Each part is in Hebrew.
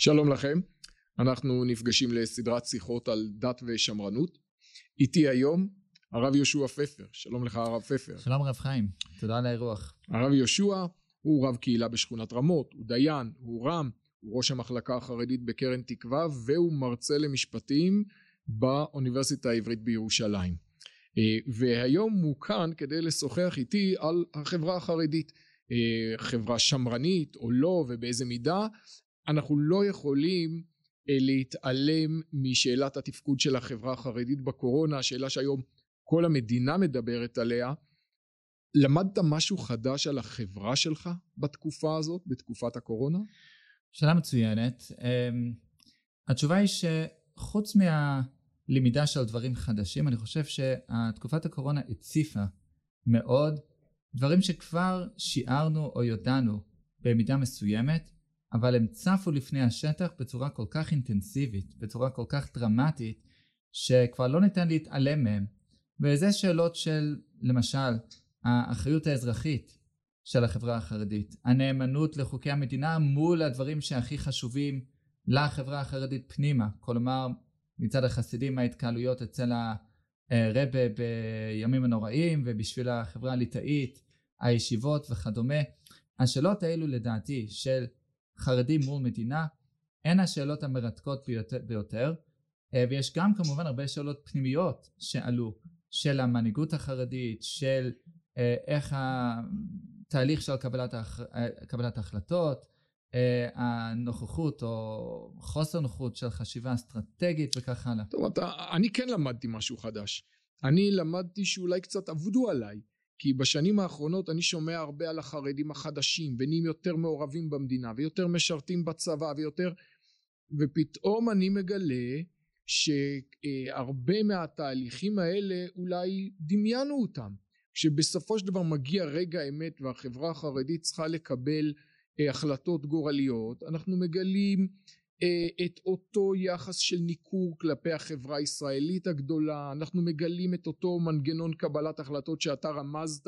שלום לכם, אנחנו נפגשים לסדרת שיחות על דת ושמרנות. איתי היום הרב יהושע פפר, שלום לך הרב פפר. שלום רב חיים, תודה על האירוח. הרב יהושע הוא רב קהילה בשכונת רמות, הוא דיין, הוא רם, הוא ראש המחלקה החרדית בקרן תקווה והוא מרצה למשפטים באוניברסיטה העברית בירושלים. אה, והיום הוא כאן כדי לשוחח איתי על החברה החרדית, אה, חברה שמרנית או לא ובאיזה מידה אנחנו לא יכולים אה, להתעלם משאלת התפקוד של החברה החרדית בקורונה, שאלה שהיום כל המדינה מדברת עליה. למדת משהו חדש על החברה שלך בתקופה הזאת, בתקופת הקורונה? שאלה מצוינת. אמ, התשובה היא שחוץ מהלמידה של דברים חדשים, אני חושב שתקופת הקורונה הציפה מאוד דברים שכבר שיערנו או ידענו במידה מסוימת, אבל הם צפו לפני השטח בצורה כל כך אינטנסיבית, בצורה כל כך דרמטית, שכבר לא ניתן להתעלם מהם. וזה שאלות של, למשל, האחריות האזרחית של החברה החרדית, הנאמנות לחוקי המדינה מול הדברים שהכי חשובים לחברה החרדית פנימה, כלומר מצד החסידים ההתקהלויות אצל הרבה בימים הנוראים ובשביל החברה הליטאית, הישיבות וכדומה. השאלות האלו לדעתי של חרדים מול מדינה הן השאלות המרתקות ביותר, ביותר אה, ויש גם כמובן הרבה שאלות פנימיות שעלו של המנהיגות החרדית של אה, איך התהליך של קבלת, ההח... אה, קבלת ההחלטות הנוכחות או חוסר נוחות של חשיבה אסטרטגית וכך הלאה. טוב, אתה, אני כן למדתי משהו חדש. אני למדתי שאולי קצת עבדו עליי. כי בשנים האחרונות אני שומע הרבה על החרדים החדשים ונהיים יותר מעורבים במדינה ויותר משרתים בצבא ויותר ופתאום אני מגלה שהרבה מהתהליכים האלה אולי דמיינו אותם. כשבסופו של דבר מגיע רגע האמת והחברה החרדית צריכה לקבל אה, החלטות גורליות אנחנו מגלים את אותו יחס של ניכור כלפי החברה הישראלית הגדולה. אנחנו מגלים את אותו מנגנון קבלת החלטות שאתה רמזת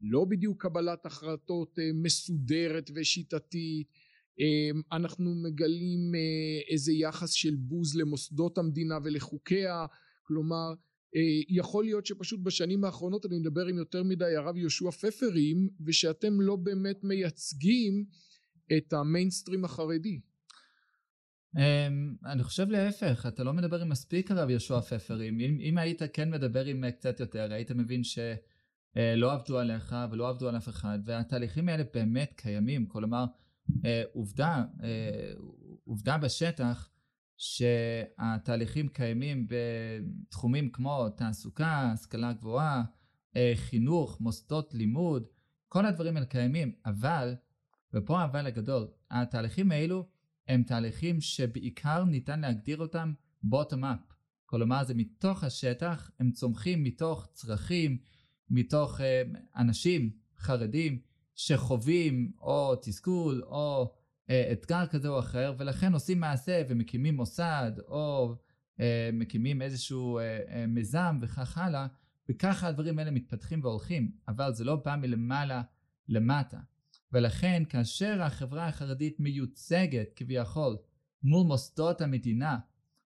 לא בדיוק קבלת החלטות אה, מסודרת ושיטתית. אה, אנחנו מגלים איזה יחס של בוז למוסדות המדינה ולחוקיה. כלומר יכול להיות שפשוט בשנים האחרונות אני מדבר עם יותר מדי הרב יהושע פפרים ושאתם לא באמת מייצגים את המיינסטרים החרדי אני חושב להפך, אתה לא מדבר עם מספיק הרב יהושע פפרים. אם, אם היית כן מדבר עם קצת יותר, היית מבין שלא uh, עבדו עליך ולא עבדו על אף אחד, והתהליכים האלה באמת קיימים. כלומר, uh, עובדה, עובדה בשטח שהתהליכים קיימים בתחומים כמו תעסוקה, השכלה גבוהה, חינוך, מוסדות לימוד, כל הדברים האלה קיימים, אבל, ופה האבל הגדול, התהליכים האלו הם תהליכים שבעיקר ניתן להגדיר אותם bottom up. כלומר זה מתוך השטח, הם צומחים מתוך צרכים, מתוך uh, אנשים חרדים שחווים או תסכול או uh, אתגר כזה או אחר ולכן עושים מעשה ומקימים מוסד או uh, מקימים איזשהו uh, uh, מיזם וכך הלאה וככה הדברים האלה מתפתחים והולכים אבל זה לא בא מלמעלה למטה ולכן כאשר החברה החרדית מיוצגת כביכול מול מוסדות המדינה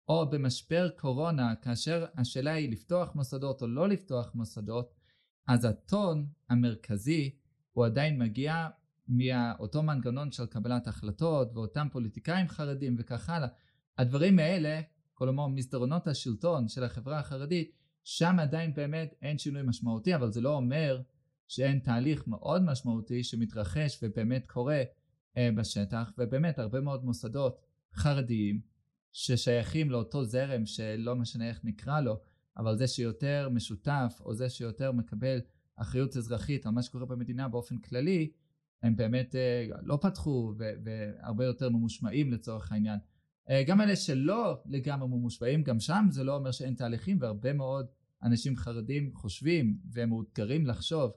או במשבר קורונה כאשר השאלה היא לפתוח מוסדות או לא לפתוח מוסדות אז הטון המרכזי הוא עדיין מגיע מאותו מנגנון של קבלת החלטות ואותם פוליטיקאים חרדים וכך הלאה. הדברים האלה כלומר מסדרונות השלטון של החברה החרדית שם עדיין באמת אין שינוי משמעותי אבל זה לא אומר שאין תהליך מאוד משמעותי שמתרחש ובאמת קורה אה, בשטח ובאמת הרבה מאוד מוסדות חרדיים ששייכים לאותו זרם שלא משנה איך נקרא לו אבל זה שיותר משותף או זה שיותר מקבל אחריות אזרחית על מה שקורה במדינה באופן כללי הם באמת אה, לא פתחו והרבה יותר ממושמעים לצורך העניין. אה, גם אלה שלא לגמרי ממושמעים גם שם זה לא אומר שאין תהליכים והרבה מאוד אנשים חרדים חושבים והם מאותגרים לחשוב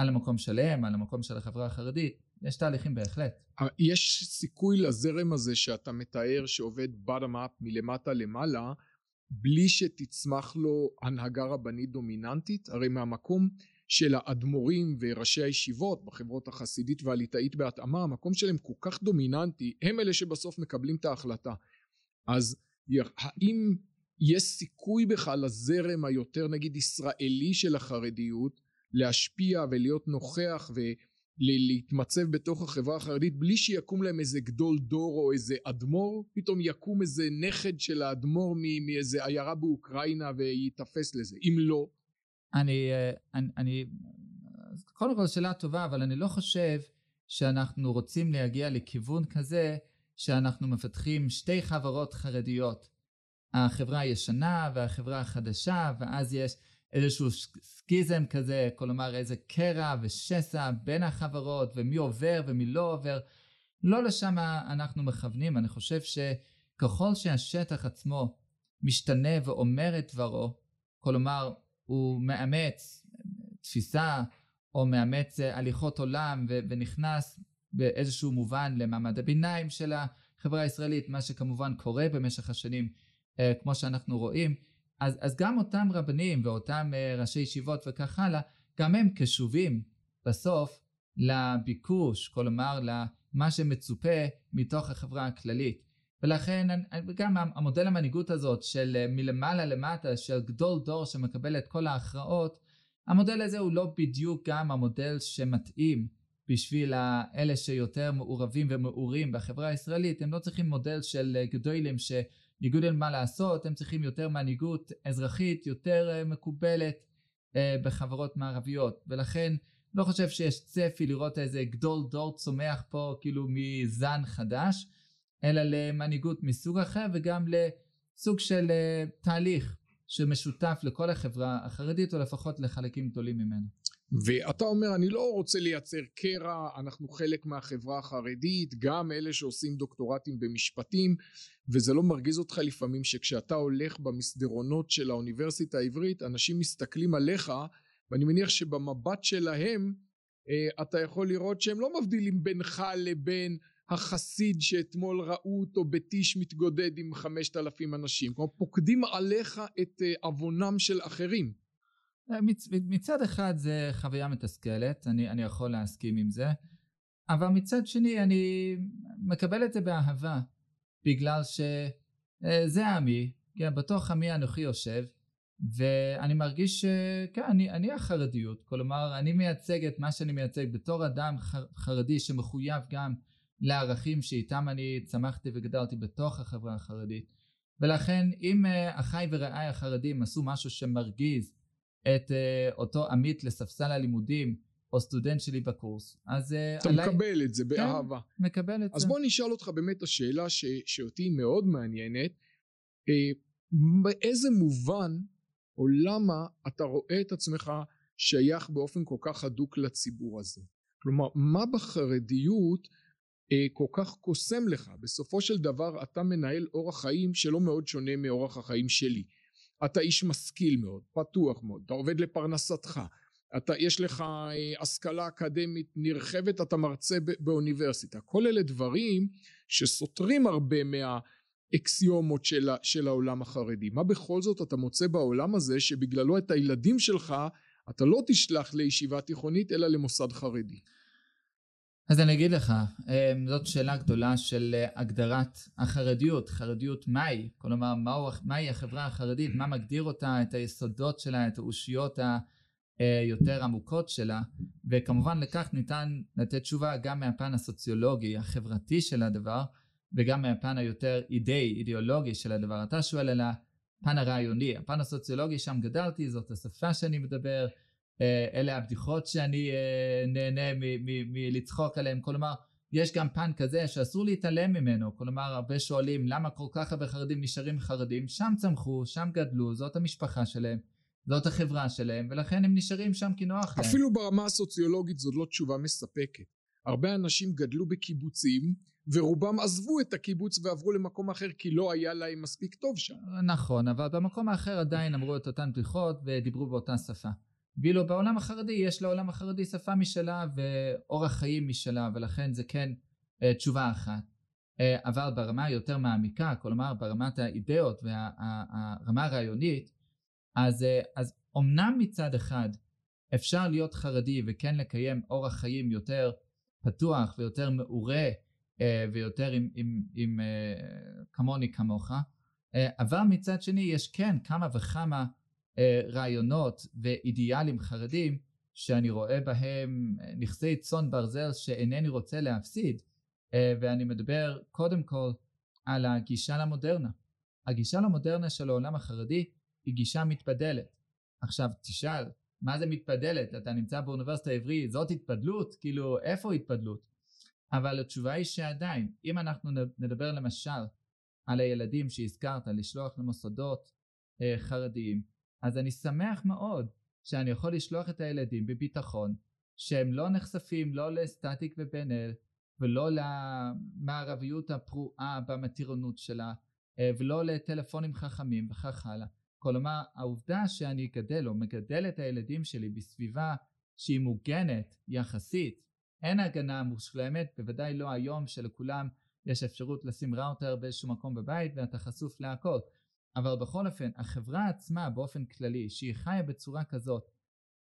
על המקום שלהם, על המקום של החברה החרדית, יש תהליכים בהחלט. אה, יש סיכוי לזרם הזה שאתה מתאר שעובד bottom up מלמטה למעלה בלי שתצמח לו הנהגה רבנית דומיננטית? הרי מהמקום של האדמו"רים וראשי הישיבות בחברות החסידית והליטאית בהתאמה המקום שלהם כל כך דומיננטי הם אלה שבסוף מקבלים את ההחלטה אז האם יש סיכוי בכלל לזרם היותר נגיד ישראלי של החרדיות להשפיע ולהיות נוכח ולהתמצב בתוך החברה החרדית בלי שיקום להם איזה גדול דור או איזה אדמו"ר? פתאום יקום איזה נכד של האדמו"ר מאיזה עיירה באוקראינה וייתפס לזה. אם לא אני, אה, אני, אני קודם כל שאלה טובה אבל אני לא חושב שאנחנו רוצים להגיע לכיוון כזה שאנחנו מפתחים שתי חברות חרדיות. החברה הישנה והחברה החדשה ואז יש איזשהו סקיזם כזה, כלומר איזה קרע ושסע בין החברות ומי עובר ומי לא עובר. לא לשם אנחנו מכוונים, אני חושב שככל שהשטח עצמו משתנה ואומר את דברו, כלומר הוא מאמץ תפיסה או מאמץ הליכות עולם ו- ונכנס באיזשהו מובן למעמד הביניים של החברה הישראלית, מה שכמובן קורה במשך השנים אה, כמו שאנחנו רואים, אז, אז גם אותם רבנים ואותם uh, ראשי ישיבות וכך הלאה, גם הם קשובים בסוף לביקוש, כלומר למה שמצופה מתוך החברה הכללית. ולכן גם המודל המנהיגות הזאת של אה, מלמעלה למטה, של גדול דור שמקבל את כל ההכרעות, המודל הזה הוא לא בדיוק גם המודל שמתאים בשביל אלה שיותר מעורבים ומעורים בחברה הישראלית, הם לא צריכים מודל של גדולים ש... ניגוד אין מה לעשות, הם צריכים יותר מנהיגות אזרחית, יותר uh, מקובלת uh, בחברות מערביות, ולכן לא חושב שיש צפי לראות איזה גדול דור צומח פה כאילו מזן חדש, אלא למנהיגות מסוג אחר וגם לסוג של uh, תהליך שמשותף לכל החברה החרדית או לפחות לחלקים גדולים ממנה. ואתה אומר אני לא רוצה לייצר קרע אנחנו חלק מהחברה החרדית גם אלה שעושים דוקטורטים במשפטים וזה לא מרגיז אותך לפעמים שכשאתה הולך במסדרונות של האוניברסיטה העברית אנשים מסתכלים עליך ואני מניח שבמבט שלהם אה, אתה יכול לראות שהם לא מבדילים בינך לבין החסיד שאתמול ראו אותו בטיש מתגודד עם חמשת אלפים אנשים. כלומר פוקדים עליך את אה, עוונם של אחרים מצ, מצד אחד זה חוויה מתסכלת, אני, אני יכול להסכים עם זה, אבל מצד שני אני מקבל את זה באהבה, בגלל שזה אה, עמי, כן, בתוך עמי אנוכי יושב, ואני מרגיש שכן, אני, אני החרדיות, כלומר אני מייצג את מה שאני מייצג בתור אדם חרדי שמחויב גם לערכים שאיתם אני צמחתי וגדלתי בתוך החברה החרדית, ולכן אם אה, אחיי ורעיי החרדים עשו משהו שמרגיז את uh, אותו עמית לספסל הלימודים או סטודנט שלי בקורס. אז uh, אתה עליי... מקבל את זה כן, באהבה. כן, מקבל את אז זה. אז בוא נשאל אותך באמת השאלה ש... שאותי מאוד מעניינת uh, באיזה מובן או למה אתה רואה את עצמך שייך באופן כל כך הדוק לציבור הזה? כלומר מה בחרדיות אה, כל כך קוסם לך? בסופו של דבר אתה מנהל אורח חיים שלא מאוד שונה מאורח החיים שלי אתה איש משכיל מאוד, פתוח מאוד, אתה עובד לפרנסתך, אתה, יש לך אה, השכלה אקדמית נרחבת, אתה מרצה באוניברסיטה, כל אלה דברים שסותרים הרבה מהאקסיומות של, של העולם החרדי. מה בכל זאת אתה מוצא בעולם הזה שבגללו את הילדים שלך אתה לא תשלח לישיבה תיכונית אלא למוסד חרדי? אז אני אגיד לך, אמ, זאת שאלה גדולה של אה, הגדרת החרדיות, חרדיות מהי, כלומר מהו, מהי החברה החרדית, מה מגדיר אותה, את היסודות שלה, את האושיות היותר עמוקות שלה, וכמובן לכך ניתן לתת תשובה גם מהפן הסוציולוגי החברתי של הדבר, וגם מהפן היותר אידאי, אידיאולוגי של הדבר. אתה שואל על הפן הרעיוני, הפן הסוציולוגי שם גדלתי, זאת השפה שאני מדבר, אה, אלה הבדיחות שאני אה, נהנה מלצחוק עליהן, כלומר יש גם פן כזה שאסור להתעלם ממנו, כלומר הרבה שואלים למה כל כך הרבה חרדים נשארים חרדים, שם צמחו, שם גדלו, זאת המשפחה שלהם, זאת החברה שלהם, ולכן הם נשארים שם כי נוח להם. אפילו ברמה הסוציולוגית זאת לא תשובה מספקת. הרבה אנשים גדלו בקיבוצים ורובם עזבו את הקיבוץ ועברו למקום אחר כי לא היה להם מספיק טוב שם. נכון, אבל במקום האחר עדיין אמרו את אותן בדיחות ודיברו באותה שפה. ואילו בעולם החרדי יש לעולם החרדי שפה משלה ואורח חיים משלה ולכן זה כן uh, תשובה אחת. Uh, אבל ברמה היותר מעמיקה, כלומר ברמת האידאות והרמה הרעיונית, אז, uh, אז אומנם מצד אחד אפשר להיות חרדי וכן לקיים אורח חיים יותר פתוח ויותר מעורה אה, ויותר עם, עם, עם אה, כמוני כמוך, אה, אבל מצד שני יש כן כמה וכמה רעיונות ואידיאלים חרדים שאני רואה בהם נכסי צאן ברזל שאינני רוצה להפסיד ואני מדבר קודם כל על הגישה למודרנה. הגישה למודרנה של העולם החרדי היא גישה מתפדלת. עכשיו תשאל, מה זה מתפדלת? אתה נמצא באוניברסיטה העברית, זאת התפדלות? כאילו, איפה התפדלות? אבל התשובה היא שעדיין, אם אנחנו נדבר למשל על הילדים שהזכרת, לשלוח למוסדות אה, חרדיים, אז אני שמח מאוד שאני יכול לשלוח את הילדים בביטחון, שהם לא נחשפים לא לסטטיק ובן אל, ולא למערביות הפרועה במתירנות שלה, אה, ולא לטלפונים חכמים וכך הלאה. כלומר, העובדה שאני אגדל או מגדל את הילדים שלי בסביבה שהיא מוגנת יחסית, אין הגנה מושלמת, בוודאי לא היום שלכולם יש אפשרות לשים ראוטר באיזשהו מקום בבית ואתה חשוף להכל. אבל בכל אופן, החברה עצמה באופן כללי, שהיא חיה בצורה כזאת,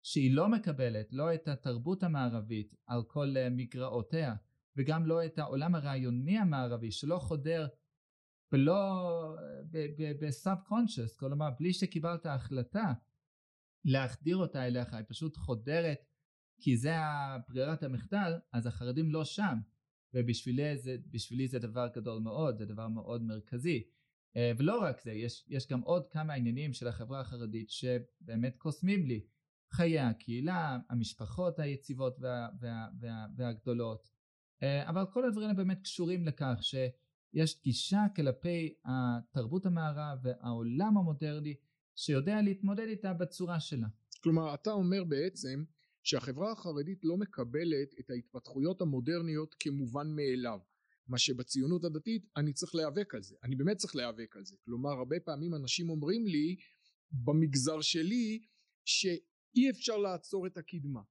שהיא לא מקבלת לא את התרבות המערבית על כל אה, מגרעותיה, וגם לא את העולם הרעיוני המערבי שלא חודר ולא בסאב קונשס, כלומר בלי שקיבלת החלטה להחדיר אותה אליך, היא פשוט חודרת כי זה ברירת המחדל, אז החרדים לא שם, ובשבילי זה, זה דבר גדול מאוד, זה דבר מאוד מרכזי. אה, ולא רק זה, יש, יש גם עוד כמה עניינים של החברה החרדית שבאמת קוסמים לי. חיי הקהילה, המשפחות היציבות וה, וה, וה, והגדולות, אה, אבל כל הדברים באמת קשורים לכך שיש גישה כלפי התרבות המערב והעולם המודרני שיודע להתמודד איתה בצורה שלה. כלומר אתה אומר בעצם שהחברה החרדית לא מקבלת את ההתפתחויות המודרניות כמובן מאליו מה שבציונות הדתית אני צריך להיאבק על זה. אני באמת צריך להיאבק על זה. כלומר הרבה פעמים אנשים אומרים לי במגזר שלי שאי אפשר לעצור את הקדמה.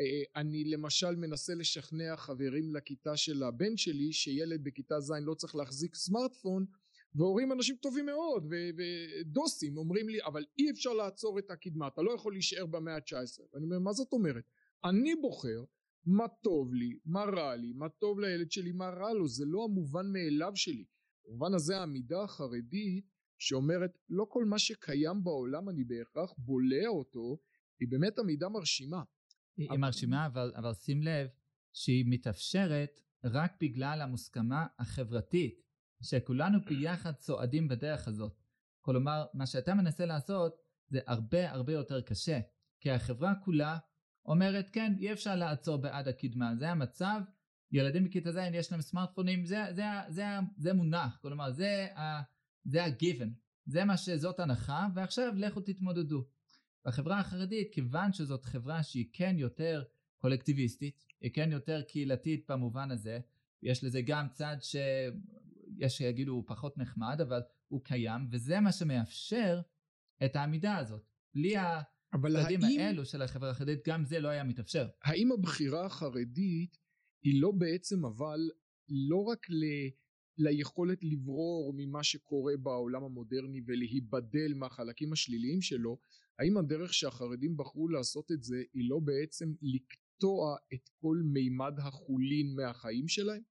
אה, אני למשל מנסה לשכנע חברים לכיתה של הבן שלי שילד בכיתה ז' לא צריך להחזיק סמארטפון והורים אנשים טובים מאוד ודוסים אומרים לי אבל אי אפשר לעצור את הקדמה אתה לא יכול להישאר במאה ה-19 ואני אומר מה זאת אומרת? אני בוחר מה טוב לי? מה רע לי? מה טוב לילד שלי? מה רע לו? זה לא המובן מאליו שלי. במובן הזה העמידה החרדית שאומרת לא כל מה שקיים בעולם אני בהכרח בולע אותו היא באמת עמידה מרשימה. היא מרשימה אבל, אבל שים לב שהיא מתאפשרת רק בגלל המוסכמה החברתית שכולנו ביחד צועדים בדרך הזאת. כלומר, מה שאתה מנסה לעשות זה הרבה הרבה יותר קשה, כי החברה כולה אומרת כן, אי אפשר לעצור בעד הקדמה, זה המצב, ילדים בכיתה ז' יש להם סמארטפונים, זה, זה, זה, זה, זה מונח, כלומר זה, ה, זה ה-given, זה מה שזאת הנחה, ועכשיו לכו תתמודדו. בחברה החרדית, כיוון שזאת חברה שהיא כן יותר קולקטיביסטית, היא כן יותר קהילתית במובן הזה, יש לזה גם צד ש... יש שיגידו הוא פחות נחמד, אבל הוא קיים, וזה מה שמאפשר את העמידה הזאת. בלי הצדדים האם... האלו של החברה החרדית, גם זה לא היה מתאפשר. האם הבחירה החרדית היא לא בעצם אבל לא רק ל... ליכולת לברור ממה שקורה בעולם המודרני ולהיבדל מהחלקים השליליים שלו, האם הדרך שהחרדים בחרו לעשות את זה היא לא בעצם לקטוע את כל מימד החולין מהחיים שלהם?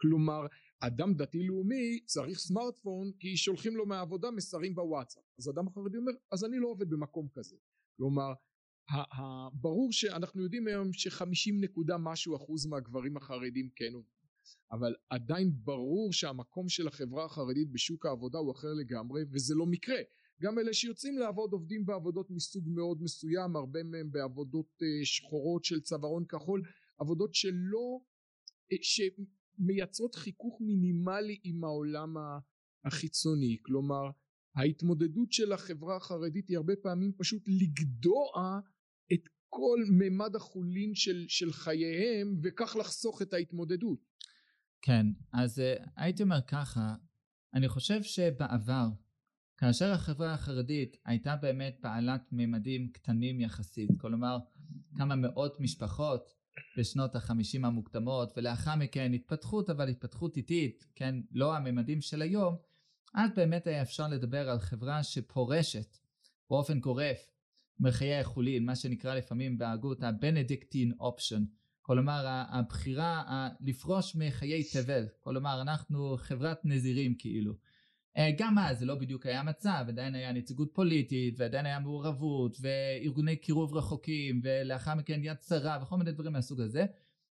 כלומר אדם דתי לאומי צריך סמארטפון כי שולחים לו מהעבודה מסרים בוואטסאפ אז אדם חרדי אומר אז אני לא עובד במקום כזה כלומר ברור שאנחנו יודעים היום שחמישים נקודה משהו אחוז מהגברים החרדים כן עובדים. אבל עדיין ברור שהמקום של החברה החרדית בשוק העבודה הוא אחר לגמרי וזה לא מקרה. גם אלה שיוצאים לעבוד עובדים בעבודות מסוג מאוד מסוים הרבה מהם בעבודות אה, שחורות של צווארון כחול עבודות שלא אה, מייצרות חיכוך מינימלי עם העולם החיצוני. כלומר ההתמודדות של החברה החרדית היא הרבה פעמים פשוט לגדוע את כל ממד החולין של, של חייהם וכך לחסוך את ההתמודדות. כן אז uh, הייתי אומר ככה אני חושב שבעבר כאשר החברה החרדית הייתה באמת בעלת ממדים קטנים יחסית כלומר כמה מאות משפחות בשנות החמישים המוקדמות ולאחר מכן התפתחות אבל התפתחות איטית כן לא הממדים של היום אז באמת היה אפשר לדבר על חברה שפורשת באופן גורף מחיי החולין, מה שנקרא לפעמים בהגות ה-Benedictine option. כלומר הבחירה לפרוש מחיי תבל, כלומר אנחנו חברת נזירים כאילו. אה, גם אז זה לא בדיוק היה מצב, עדיין היה נציגות פוליטית ועדיין היה מעורבות וארגוני קירוב רחוקים ולאחר מכן יד שרה וכל מיני דברים מהסוג הזה,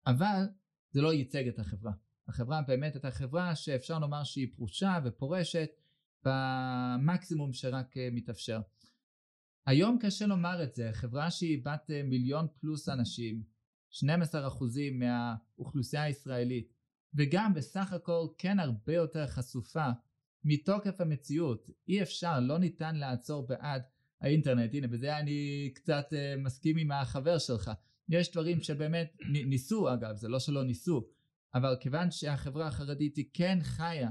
אבל זה לא ייצג את החברה. החברה באמת הייתה חברה שאפשר לומר שהיא פרושה ופורשת במקסימום שרק אה, מתאפשר. היום קשה לומר את זה, חברה שהיא בת אה, מיליון פלוס אנשים, 12% מהאוכלוסייה הישראלית, וגם בסך הכל כן הרבה יותר חשופה מתוקף המציאות. אי אפשר, לא ניתן לעצור בעד האינטרנט. הנה, בזה אני קצת uh, מסכים עם החבר שלך. יש דברים שבאמת ניסו אגב, זה לא שלא ניסו, אבל כיוון שהחברה החרדית היא כן חיה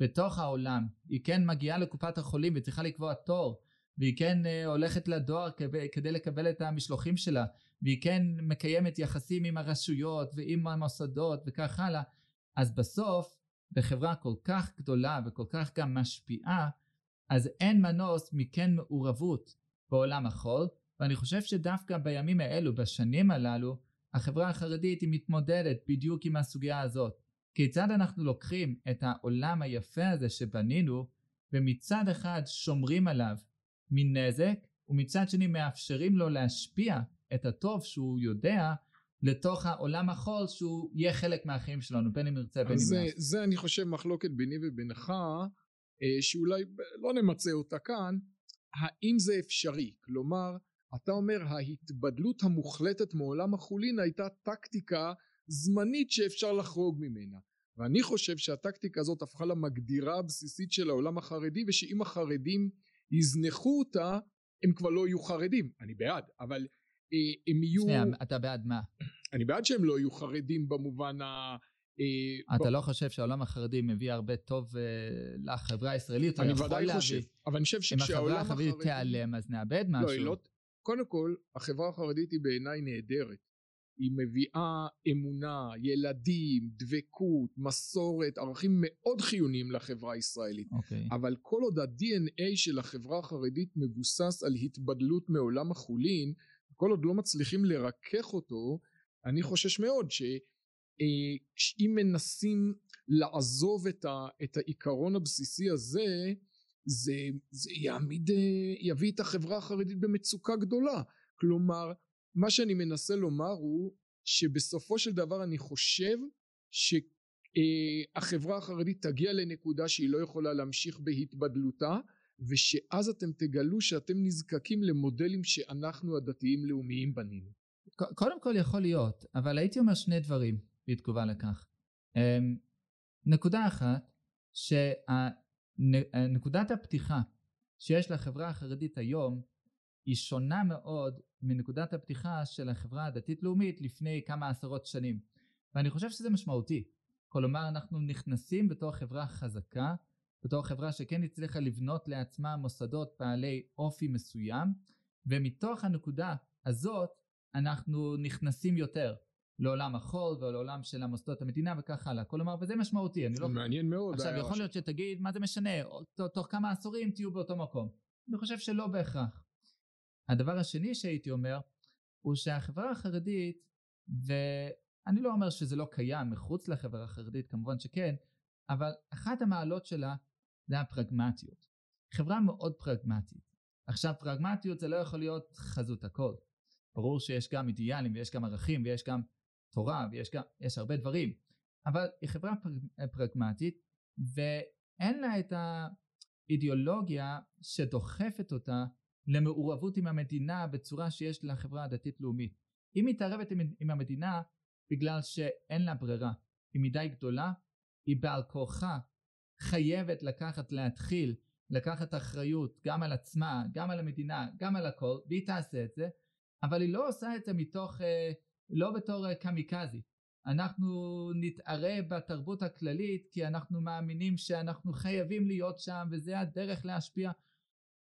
בתוך העולם, היא כן מגיעה לקופת החולים וצריכה לקבוע תור, והיא כן uh, הולכת לדואר כדי לקבל את המשלוחים שלה, והיא כן מקיימת יחסים עם הרשויות ועם המוסדות וכך הלאה, אז בסוף בחברה כל כך גדולה וכל כך גם משפיעה, אז אין מנוס מכן מעורבות בעולם החול, ואני חושב שדווקא בימים האלו, בשנים הללו, החברה החרדית היא מתמודדת בדיוק עם הסוגיה הזאת. כיצד אנחנו לוקחים את העולם היפה הזה שבנינו, ומצד אחד שומרים עליו מנזק, ומצד שני מאפשרים לו להשפיע את הטוב שהוא יודע לתוך העולם החול שהוא יהיה חלק מהחיים שלנו בין אם נרצה בין אם זה, זה אני חושב מחלוקת ביני ובינך אה, שאולי לא נמצה אותה כאן האם זה אפשרי כלומר אתה אומר ההתבדלות המוחלטת מעולם החולין הייתה טקטיקה זמנית שאפשר לחרוג ממנה ואני חושב שהטקטיקה הזאת הפכה למגדירה הבסיסית של העולם החרדי ושאם החרדים יזנחו אותה הם כבר לא יהיו חרדים אני בעד אבל אה, הם יהיו... שנייה, אתה בעד מה? אני בעד שהם לא יהיו חרדים במובן ה... אה, אתה לא חושב שהעולם החרדי מביא הרבה טוב אה, לחברה הישראלית? אני ודאי חושב, אבל אני חושב שכשהעולם החרדי... אם החברה החרדית תיעלם אז נאבד לא, משהו. קודם כל, החברה החרדית היא בעיניי נהדרת. היא מביאה אמונה, ילדים, דבקות, מסורת, ערכים מאוד חיוניים לחברה הישראלית. Okay. אוקיי. אבל כל עוד ה-DNA של החברה החרדית מבוסס על התבדלות מעולם החולין, כל עוד לא מצליחים לרכך אותו, אני חושש מאוד שאם אה, מנסים לעזוב את, ה, את העיקרון הבסיסי הזה, זה, זה יעמיד, אה, יביא את החברה החרדית במצוקה גדולה. כלומר, מה שאני מנסה לומר הוא שבסופו של דבר אני חושב שהחברה החרדית תגיע לנקודה שהיא לא יכולה להמשיך בהתבדלותה ושאז אתם תגלו שאתם נזקקים למודלים שאנחנו הדתיים לאומיים בנינו. קודם כל יכול להיות, אבל הייתי אומר שני דברים בתגובה לכך. אמ, נקודה אחת, שנקודת הפתיחה שיש לחברה החרדית היום היא שונה מאוד מנקודת הפתיחה של החברה הדתית-לאומית לפני כמה עשרות שנים. ואני חושב שזה משמעותי. כלומר, אנחנו נכנסים בתור חברה חזקה בתור חברה שכן הצליחה לבנות לעצמה מוסדות בעלי אופי מסוים ומתוך הנקודה הזאת אנחנו נכנסים יותר לעולם החול ולעולם של המוסדות המדינה וכך הלאה. כלומר, וזה משמעותי, אני לא... מעניין מאוד. עכשיו, יכול להיות שתגיד, מה זה משנה, תוך כמה עשורים תהיו באותו מקום. אני חושב שלא בהכרח. הדבר השני שהייתי אומר, הוא שהחברה החרדית, ואני לא אומר שזה לא קיים מחוץ לחברה החרדית, כמובן שכן, אבל אחת המעלות שלה זה הפרגמטיות. חברה מאוד פרגמטית. עכשיו פרגמטיות זה לא יכול להיות חזות הכל. ברור שיש גם אידיאלים ויש גם ערכים ויש גם תורה ויש גם, יש הרבה דברים. אבל היא חברה פרג, פרגמטית ואין לה את האידיאולוגיה שדוחפת אותה למעורבות עם המדינה בצורה שיש לחברה הדתית לאומית. היא מתערבת עם, עם המדינה בגלל שאין לה ברירה. היא מדי גדולה, היא בעל כורחה חייבת לקחת, להתחיל, לקחת אחריות גם על עצמה, גם על המדינה, גם על הכל, והיא תעשה את זה, אבל היא לא עושה את זה מתוך, אה, לא בתור אה, קמיקזי. אנחנו נתערה בתרבות הכללית כי אנחנו מאמינים שאנחנו חייבים להיות שם וזה הדרך להשפיע.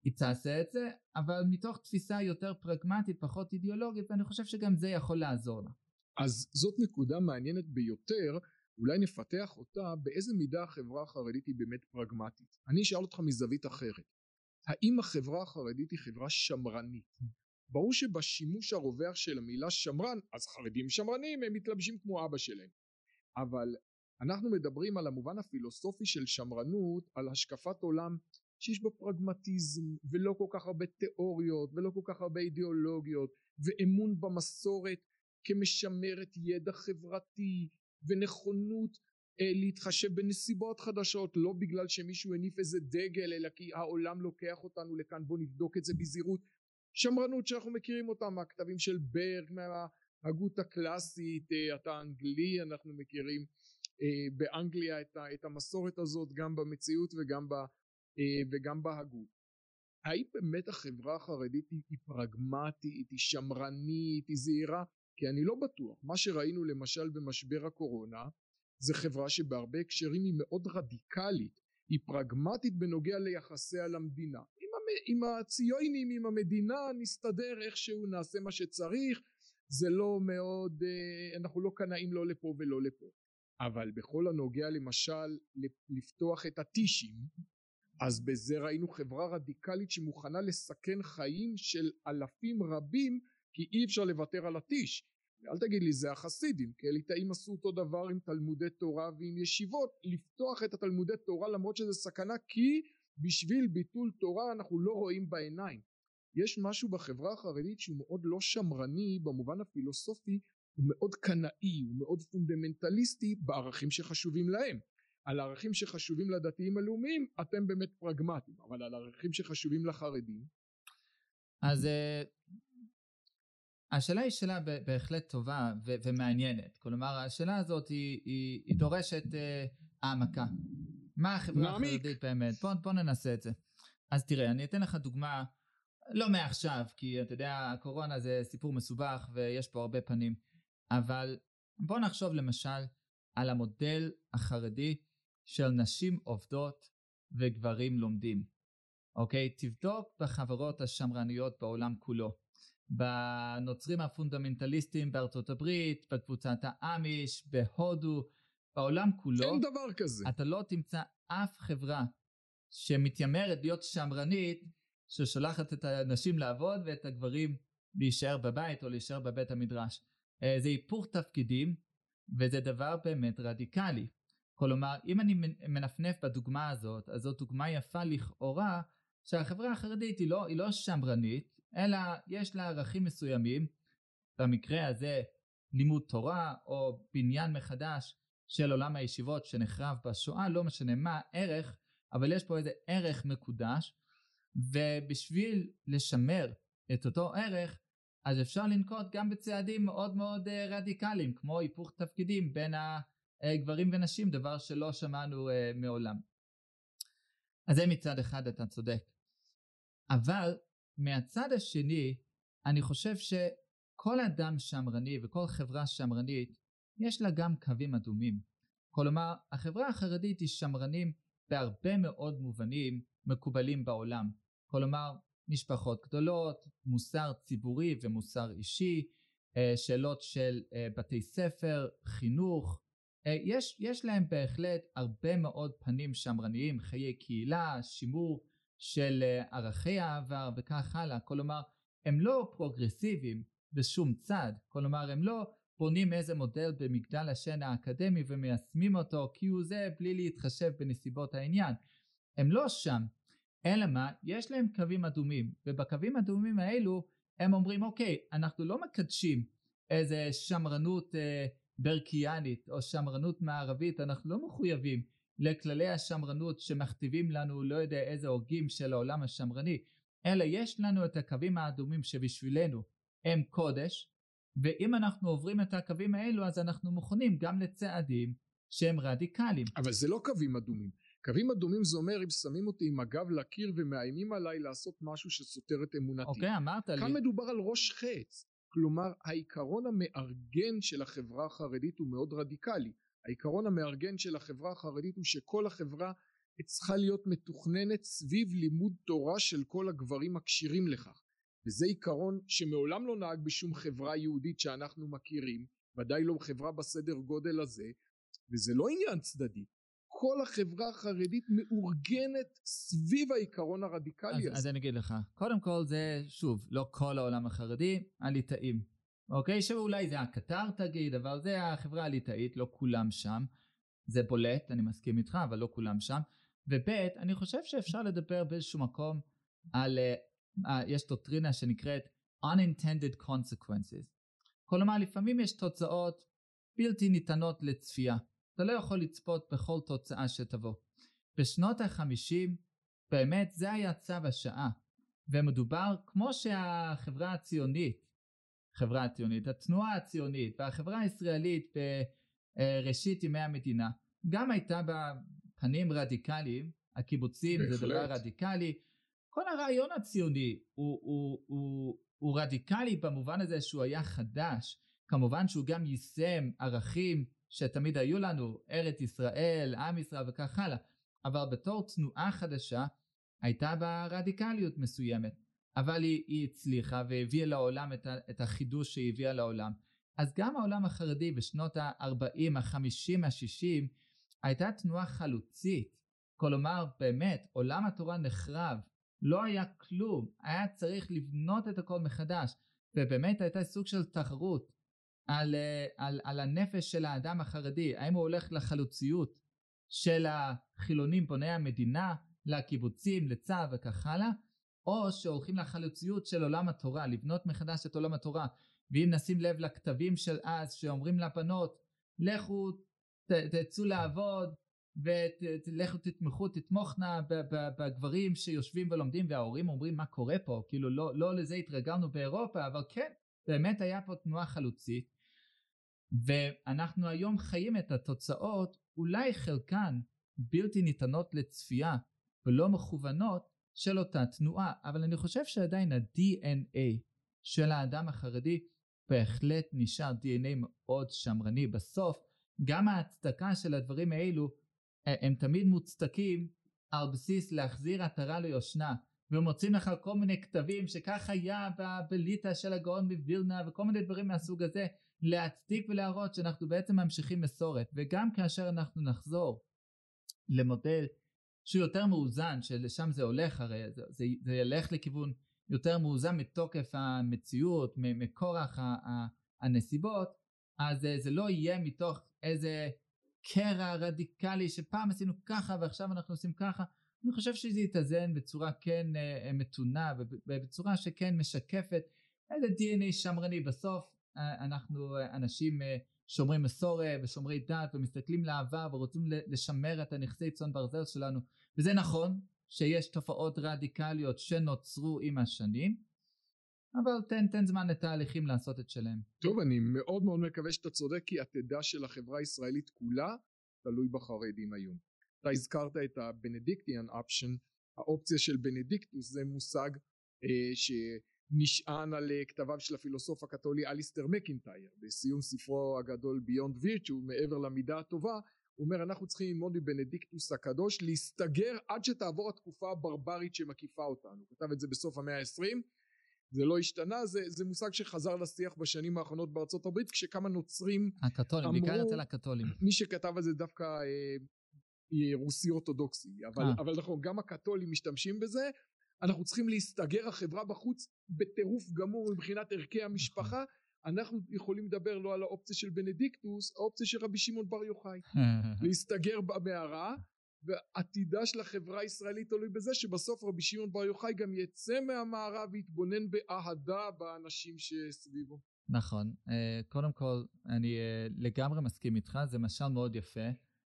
היא תעשה את זה, אבל מתוך תפיסה יותר פרגמטית, פחות אידיאולוגית, ואני חושב שגם זה יכול לעזור לה. אז זאת נקודה מעניינת ביותר, אולי נפתח אותה באיזה מידה החברה החרדית היא באמת פרגמטית. אני אשאל אותך מזווית אחרת. האם החברה החרדית היא חברה שמרנית? ברור שבשימוש הרווח של המילה שמרן, אז חרדים שמרנים הם מתלבשים כמו אבא שלהם. אבל אנחנו מדברים על המובן הפילוסופי של שמרנות, על השקפת עולם שיש בה פרגמטיזם ולא כל כך הרבה תיאוריות ולא כל כך הרבה אידיאולוגיות ואמון במסורת כמשמרת ידע חברתי ונכונות אה, להתחשב בנסיבות חדשות לא בגלל שמישהו הניף איזה דגל אלא כי העולם לוקח אותנו לכאן בוא נבדוק את זה בזהירות שמרנות שאנחנו מכירים אותה מהכתבים של ברג מההגות הקלאסית אה, אתה אנגלי אנחנו מכירים אה, באנגליה את המסורת הזאת גם במציאות וגם, ב, וגם בהגות האם באמת החברה החרדית היא פרגמטית, היא שמרנית, היא זהירה? כי אני לא בטוח. מה שראינו למשל במשבר הקורונה זה חברה שבהרבה הקשרים היא מאוד רדיקלית, היא פרגמטית בנוגע ליחסיה למדינה. עם, הציונים, עם המדינה, נסתדר איכשהו, נעשה מה שצריך, זה לא מאוד, אה, אנחנו לא קנאים לא לפה ולא לפה. אבל בכל הנוגע למשל לפתוח את הטישים, אז בזה ראינו חברה רדיקלית שמוכנה לסכן חיים של אלפים רבים כי אי אפשר לוותר על הטיש. אל תגיד לי זה החסידים כי הליטאים עשו אותו דבר עם תלמודי תורה ועם ישיבות. לפתוח את התלמודי תורה למרות שזה סכנה כי בשביל ביטול תורה אנחנו לא רואים בעיניים. יש משהו בחברה החרדית שהוא מאוד לא שמרני במובן הפילוסופי הוא מאוד קנאי הוא מאוד פונדמנטליסטי בערכים שחשובים להם. על ערכים שחשובים לדתיים הלאומיים אתם באמת פרגמטיים אבל על ערכים שחשובים לחרדים? אז אה, השאלה היא שאלה בהחלט טובה ומעניינת. כלומר השאלה הזאת היא, היא, היא דורשת uh, העמקה מה החברה החרדית באמת בוא, בוא ננסה את זה אז תראה אני אתן לך דוגמה לא מעכשיו כי אתה יודע הקורונה זה סיפור מסובך ויש פה הרבה פנים אבל בוא נחשוב למשל על המודל החרדי של נשים עובדות וגברים לומדים. אוקיי? תבדוק בחברות השמרניות בעולם כולו. בנוצרים הפונדמנטליסטים בארצות הברית, בקבוצת האמיש, בהודו, בעולם כולו. אין דבר כזה. אתה לא תמצא אף חברה שמתיימרת להיות שמרנית, ששולחת את הנשים לעבוד ואת הגברים להישאר בבית או להישאר בבית המדרש. אה, זה היפוך תפקידים וזה דבר באמת רדיקלי. כלומר אם אני מנפנף בדוגמה הזאת אז זאת דוגמה יפה לכאורה שהחברה החרדית היא לא, היא לא שמרנית אלא יש לה ערכים מסוימים במקרה הזה לימוד תורה או בניין מחדש של עולם הישיבות שנחרב בשואה לא משנה מה ערך אבל יש פה איזה ערך מקודש ובשביל לשמר את אותו ערך אז אפשר לנקוט גם בצעדים מאוד מאוד אה, רדיקליים כמו היפוך תפקידים בין אה, גברים ונשים דבר שלא שמענו אה, מעולם. אז זה מצד אחד אתה צודק. אבל מהצד השני אני חושב שכל אדם שמרני וכל חברה שמרנית יש לה גם קווים אדומים. כלומר החברה החרדית היא שמרנים בהרבה מאוד מובנים מקובלים בעולם. כלומר משפחות גדולות, מוסר ציבורי ומוסר אישי, אה, שאלות של בתי ספר, חינוך, אה, יש, יש להם בהחלט הרבה מאוד פנים שמרניים, חיי קהילה, שימור של אה, ערכי העבר וכך הלאה, כלומר הם לא פרוגרסיביים בשום צד, כלומר הם לא בונים איזה מודל במגדל השן האקדמי ומיישמים אותו כי הוא זה בלי להתחשב בנסיבות העניין, הם לא שם, אלא מה, יש להם קווים אדומים ובקווים האדומים האלו הם אומרים אוקיי אנחנו לא מקדשים איזה שמרנות אה, ברקיאנית או שמרנות מערבית אנחנו לא מחויבים לכללי השמרנות שמכתיבים לנו לא יודע איזה הוגים של העולם השמרני אלא יש לנו את הקווים האדומים שבשבילנו הם קודש ואם אנחנו עוברים את הקווים האלו אז אנחנו מוכנים גם לצעדים שהם רדיקליים. אבל זה לא קווים אדומים. קווים אדומים זה אומר אם שמים אותי עם הגב לקיר ומאיימים עליי לעשות משהו שסותר את אמונתי. אוקיי אמרת כאן לי. כאן מדובר על ראש חץ. כלומר העיקרון המארגן של החברה החרדית הוא מאוד רדיקלי העיקרון המארגן של החברה החרדית הוא שכל החברה צריכה להיות מתוכננת סביב לימוד תורה של כל הגברים הכשירים לכך וזה עיקרון שמעולם לא נהג בשום חברה יהודית שאנחנו מכירים ודאי לא חברה בסדר גודל הזה וזה לא עניין צדדי כל החברה החרדית מאורגנת סביב העיקרון הרדיקלי אז, הזה. אז אני אגיד לך, קודם כל זה, שוב, לא כל העולם החרדי, הליטאים. אוקיי? שאולי זה הקטר תגיד, אבל זה החברה הליטאית, לא כולם שם. זה בולט, אני מסכים איתך, אבל לא כולם שם. וב', אני חושב שאפשר לדבר באיזשהו מקום על, uh, יש דוקטרינה שנקראת unintended consequences. כלומר, לפעמים יש תוצאות בלתי ניתנות לצפייה. אתה לא יכול לצפות בכל תוצאה שתבוא. בשנות החמישים, באמת זה היה צו השעה. ומדובר, כמו שהחברה הציונית, חברה הציונית, התנועה הציונית והחברה הישראלית בראשית ימי המדינה, גם הייתה בה פנים רדיקליים, הקיבוצים בהחלט. זה דבר רדיקלי, כל הרעיון הציוני הוא, הוא, הוא, הוא רדיקלי במובן הזה שהוא היה חדש, כמובן שהוא גם יישם ערכים שתמיד היו לנו, ארץ ישראל, עם ישראל וכך הלאה, אבל בתור תנועה חדשה הייתה בה רדיקליות מסוימת, אבל היא, היא הצליחה והביאה לעולם את, ה, את החידוש שהיא הביאה לעולם. אז גם העולם החרדי בשנות ה-40, ה-50, ה-60 הייתה תנועה חלוצית, כלומר באמת עולם התורה נחרב, לא היה כלום, היה צריך לבנות את הכל מחדש, ובאמת הייתה סוג של תחרות על, אה, על, על הנפש של האדם החרדי, האם הוא הולך לחלוציות של החילונים בוני המדינה, לקיבוצים, לצה"ל וכך הלאה, או שהולכים לחלוציות של עולם התורה, לבנות מחדש את עולם התורה. ואם נשים לב לכתבים של אז שאומרים לבנות, לכו תצאו לעבוד ולכו תתמכו, תתמוכנה בגברים שיושבים ולומדים וההורים אומרים מה קורה פה, כאילו לא, לא לזה התרגלנו באירופה, אבל כן, באמת היה פה תנועה חלוצית ואנחנו היום חיים את התוצאות, אולי חלקן בלתי ניתנות לצפייה ולא מכוונות של אותה תנועה, אבל אני חושב שעדיין ה-DNA של האדם החרדי בהחלט נשאר DNA מאוד שמרני. בסוף גם ההצדקה של הדברים האלו הם תמיד מוצדקים על בסיס להחזיר עטרה ליושנה ומוצאים לך כל מיני כתבים שכך היה בליטא של הגאון מווילנה וכל מיני דברים מהסוג הזה להצדיק ולהראות שאנחנו בעצם ממשיכים מסורת וגם כאשר אנחנו נחזור למודל שהוא יותר מאוזן שלשם זה הולך הרי זה, זה, זה ילך לכיוון יותר מאוזן מתוקף המציאות מכורח הנסיבות אז זה לא יהיה מתוך איזה קרע רדיקלי שפעם עשינו ככה ועכשיו אנחנו עושים ככה אני חושב שזה יתאזן בצורה כן uh, מתונה ובצורה שכן משקפת איזה DNA שמרני. בסוף uh, אנחנו uh, אנשים uh, שומרי מסורת ושומרי דת ומסתכלים לעבר ורוצים לשמר את הנכסי צאן ברזל שלנו. וזה נכון שיש תופעות רדיקליות שנוצרו עם השנים אבל תן, תן זמן לתהליכים לעשות את שלהם. טוב, אני מאוד מאוד מקווה שאתה צודק כי עתידה של החברה הישראלית כולה תלוי בחרדים היום. אתה הזכרת את ה Benedictine option, האופציה של בנדיקטוס זה מושג אה, שנשען על אה, כתביו של הפילוסוף הקתולי אליסטר מקינטייר בסיום ספרו הגדול Beyond Virtue מעבר למידה הטובה הוא אומר אנחנו צריכים ללמוד מבנדיקטוס הקדוש להסתגר עד שתעבור התקופה הברברית שמקיפה אותנו הוא כתב את זה בסוף המאה העשרים זה לא השתנה זה, זה מושג שחזר לשיח בשנים האחרונות בארצות הברית כשכמה נוצרים הקתולים, אמרו, בעיקר אצל הקתולים. מי שכתב על זה דווקא אה, רוסי אורתודוקסי אבל, אה. אבל נכון גם הקתולים משתמשים בזה. אנחנו צריכים להסתגר החברה בחוץ בטירוף גמור מבחינת ערכי המשפחה. אנחנו יכולים לדבר לא על האופציה של בנדיקטוס האופציה של רבי שמעון בר יוחאי. להסתגר במערה ועתידה של החברה הישראלית תלוי בזה שבסוף רבי שמעון בר יוחאי גם יצא מהמערב ויתבונן באהדה באנשים שסביבו. נכון, אה, קודם כל אני אה, לגמרי מסכים איתך, זה משל מאוד יפה,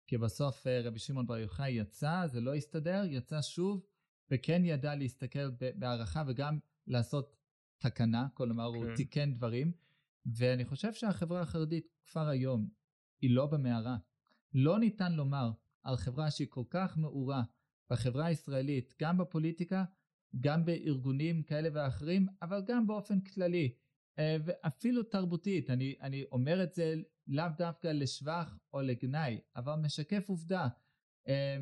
כי בסוף אה, רבי שמעון בר יוחאי יצא, זה לא הסתדר, יצא שוב, וכן ידע להסתכל בהערכה וגם לעשות תקנה, כלומר כן. הוא תיקן דברים, ואני חושב שהחברה החרדית כבר היום היא לא במערה. לא ניתן לומר על חברה שהיא כל כך מעורה בחברה הישראלית, גם בפוליטיקה, גם בארגונים כאלה ואחרים, אבל גם באופן כללי, אה, ואפילו תרבותית. אני, אני אומר את זה לאו דווקא לשבח או לגנאי, אבל משקף עובדה. אה,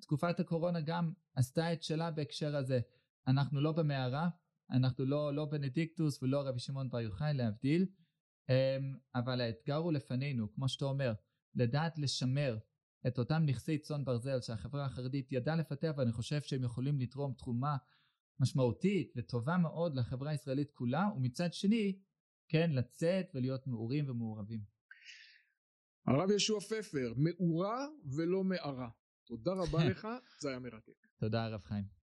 תקופת הקורונה גם עשתה את שלה בהקשר הזה. אנחנו לא במערה, אנחנו לא, לא בנדיקטוס ולא רבי שמעון בר יוחאי להבדיל, אה, אבל האתגר הוא לפנינו, כמו שאתה אומר, לדעת לשמר את אותם נכסי צאן ברזל שהחברה החרדית ידעה לפתח ואני חושב שהם יכולים לתרום תרומה משמעותית וטובה מאוד לחברה הישראלית כולה ומצד שני כן לצאת ולהיות מעורים ומעורבים. הרב ישוע פפר מעורה ולא מערה תודה רבה לך זה היה מרתק. תודה הרב חיים.